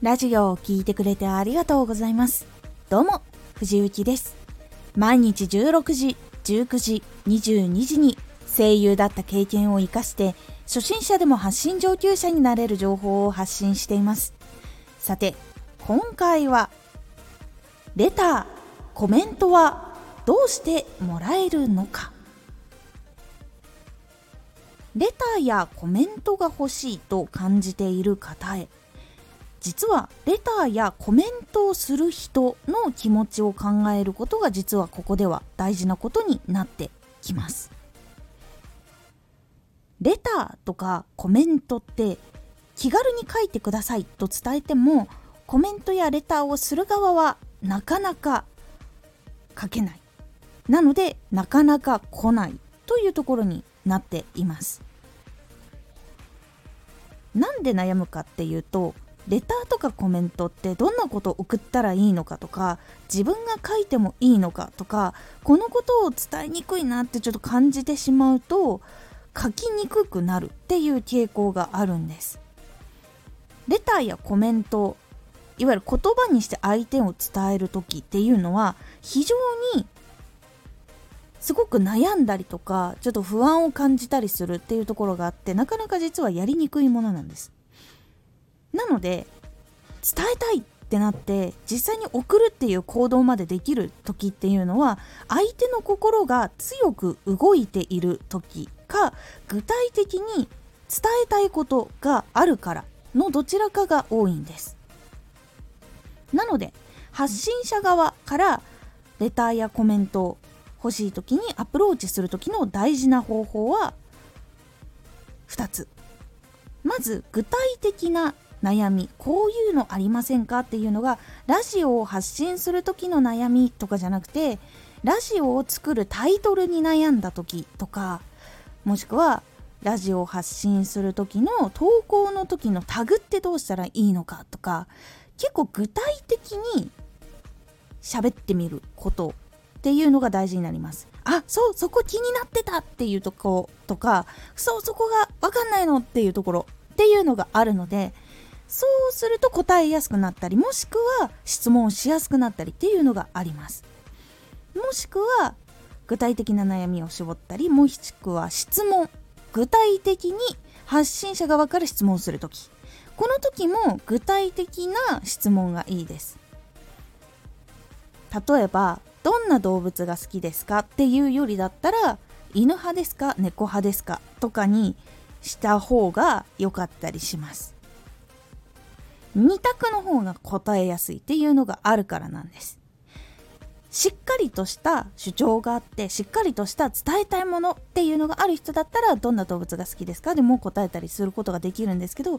ラジオを聴いてくれてありがとうございます。どうも、藤幸です。毎日16時、19時、22時に声優だった経験を活かして、初心者でも発信上級者になれる情報を発信しています。さて、今回は、レター、コメントはどうしてもらえるのか。レターやコメントが欲しいと感じている方へ実はレターやコメントをする人の気持ちを考えることが実はここでは大事なことになってきます。レターとかコメントって気軽に書いてくださいと伝えてもコメントやレターをする側はなかなか書けない。なのでなかなか来ないというところになっています。なんで悩むかっていうとレターとかコメントってどんなことを送ったらいいのかとか自分が書いてもいいのかとかこのことを伝えにくいなってちょっと感じてしまうと書きにくくなるっていう傾向があるんです。レターやコメントいわゆる言葉にして相手を伝える時っていうのは非常にすごく悩んだりとかちょっと不安を感じたりするっていうところがあってなかなか実はやりにくいものなんです。なので伝えたいってなって実際に送るっていう行動までできる時っていうのは相手の心が強く動いている時か具体的に伝えたいことがあるからのどちらかが多いんです。なので発信者側からレターやコメントを欲しい時にアプローチする時の大事な方法は2つ。まず具体的な悩みこういうのありませんかっていうのがラジオを発信する時の悩みとかじゃなくてラジオを作るタイトルに悩んだ時とかもしくはラジオを発信する時の投稿の時のタグってどうしたらいいのかとか結構具体的に喋ってみることっていうのが大事になります。あそうそこ気になってたっていうとことかそうそこが分かんないのっていうところっていうのがあるのでそうすると答えやすくなったりもしくは質問しやすくなったりっていうのがあります。もしくは具体的な悩みを絞ったりもしくは質問。具体的に発信者側から質問するときこの時も具体的な質問がいいです。例えばどんな動物が好きですかっていうよりだったら犬派ですか猫派ですかとかにした方が良かったりします。2択の方が答えやすいっていうのがあるからなんです。しっかりとした主張があってしっかりとした伝えたいものっていうのがある人だったらどんな動物が好きですか？でも答えたりすることができるんですけどや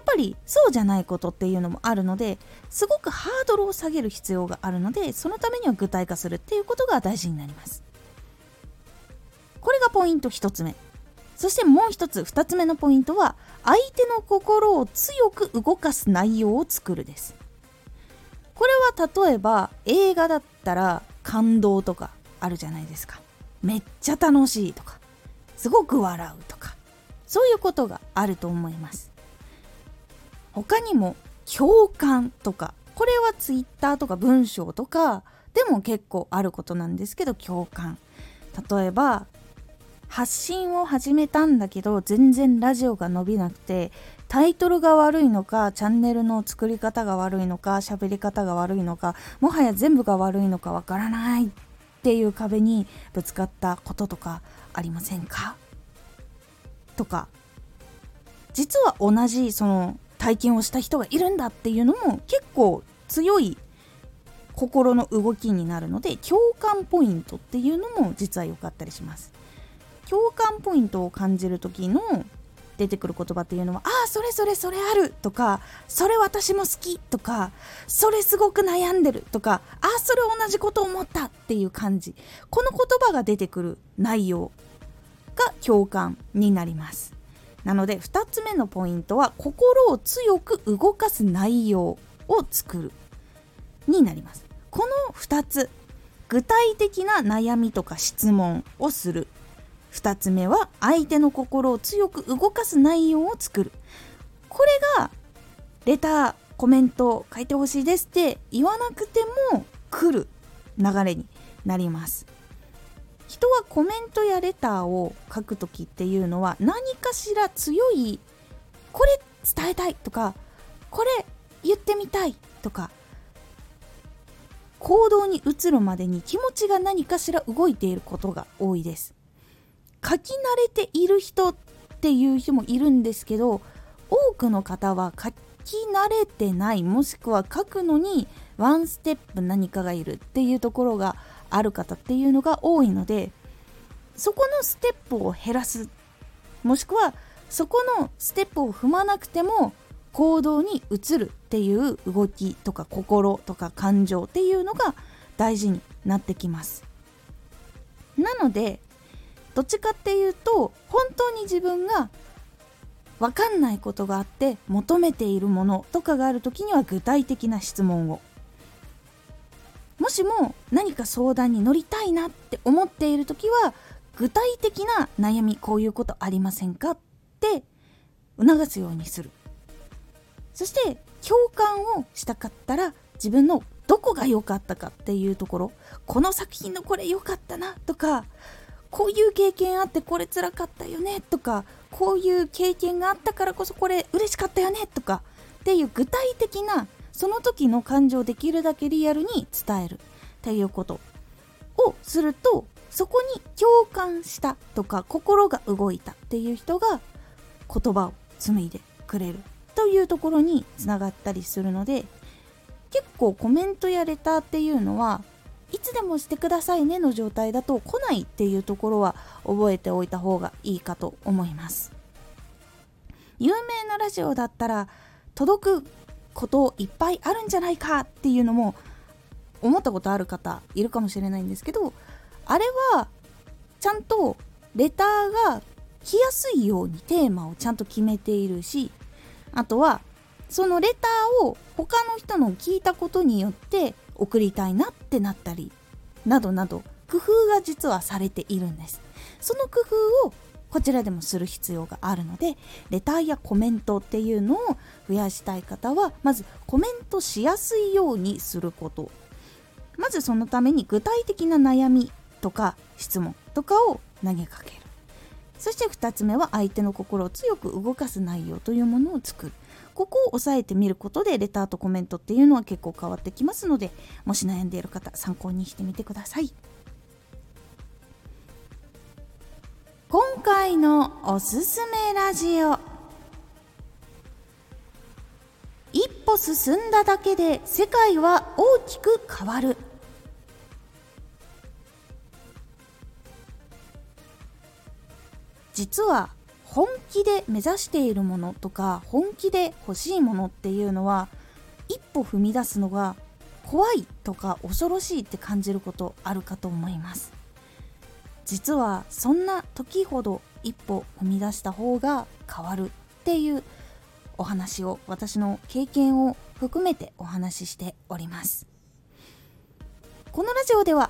っぱりそうじゃないことっていうのもあるのですごくハードルを下げる必要があるのでそのためには具体化するっていうことが大事になります。これがポイント1つ目。そしてもう一つ2つ目のポイントは相手の心を強く動かす内容を作るです。これは例えば映画だったら感動とかあるじゃないですか。めっちゃ楽しいとかすごく笑うとかそういうことがあると思います。他にも共感とかこれは Twitter とか文章とかでも結構あることなんですけど共感。例えば発信を始めたんだけど全然ラジオが伸びなくてタイトルが悪いのかチャンネルの作り方が悪いのか喋り方が悪いのかもはや全部が悪いのかわからないっていう壁にぶつかったこととかありませんか？とか実は同じその体験をした人がいるんだっていうのも結構強い心の動きになるので共感ポイントっていうのも実は良かったりします。共感ポイントを感じる時の出てくる言葉っていうのは「ああそれそれそれある」とか「それ私も好き」とか「それすごく悩んでる」とか「ああそれ同じこと思った」っていう感じ。この言葉が出てくる内容が共感になります。なので2つ目のポイントは心を強く動かす内容を作るになります。この2つ具体的な悩みとか質問をする。2つ目は相手の心を強く動かす内容を作る。これがレターコメント書いてほしいですって言わなくても来る流れになります。人はコメントやレターを書く時っていうのは何かしら強いこれ伝えたいとかこれ言ってみたいとか行動に移るまでに気持ちが何かしら動いていることが多いです。書き慣れている人っていう人もいるんですけど多くの方は書き慣れてないもしくは書くのにワンステップ何かがいるっていうところがある方っていうのが多いのでそこのステップを減らすもしくはそこのステップを踏まなくても行動に移るっていう動きとか心とか感情っていうのが大事になってきます。なのでどっちかっていうと本当に自分が分かんないことがあって求めているものとかがある時には具体的な質問を。もしも何か相談に乗りたいなって思っている時は具体的な悩みこういうことありませんかって促すようにする。そして共感をしたかったら自分のどこが良かったかっていうところ。この作品のこれ良かったなとかこういう経験あってこれ辛かったよねとかこういう経験があったからこそこれ嬉しかったよねとかっていう具体的なその時の感情をできるだけリアルに伝える。っていうことをするとそこに共感したとか心が動いたっていう人が言葉を紡いでくれる。というところにつながったりするので結構コメントやレターっていうのはいつでもしてくださいねの状態だと来ないっていうところは覚えておいた方がいいかと思います。有名なラジオだったら届くこといっぱいあるんじゃないかっていうのも思ったことある方いるかもしれないんですけどあれはちゃんとレターが来やすいようにテーマをちゃんと決めているしあとはそのレターを他の人の聞いたことによって送りたいなってなったりなどなど工夫が実はされているんです。その工夫をこちらでもする必要があるのでレターやコメントっていうのを増やしたい方はまずコメントしやすいようにすること。まずそのために具体的な悩みとか質問とかを投げかける。そして2つ目は相手の心を強く動かす内容というものを作る。ここを押さえてみることでレターとコメントっていうのは結構変わってきますのでもし悩んでいる方参考にしてみてください。今回のおすすめラジオ。一歩進んだだけで世界は大きく変わる。実は本気で目指しているものとか本気で欲しいものっていうのは一歩踏み出すのが怖いとか恐ろしいって感じることあるかと思います。実はそんな時ほど一歩踏み出した方が変わるっていうお話を私の経験を含めてお話ししております。このラジオでは